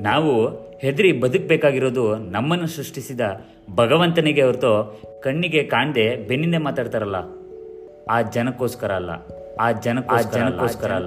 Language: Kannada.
ನಾವು ಹೆದರಿ ಬದುಕಬೇಕಾಗಿರೋದು ನಮ್ಮನ್ನು ಸೃಷ್ಟಿಸಿದ ಭಗವಂತನಿಗೆ ಹೊರತು ಕಣ್ಣಿಗೆ ಕಾಣದೆ ಬೆನ್ನಿಂದೆ ಮಾತಾಡ್ತಾರಲ್ಲ. ಆ ಜನಕ್ಕೋಸ್ಕರ ಅಲ್ಲ. ಆ ಜನಕ್ಕೋಸ್ಕರ ಜನಕ್ಕೋಸ್ಕರ ಅಲ್ಲ.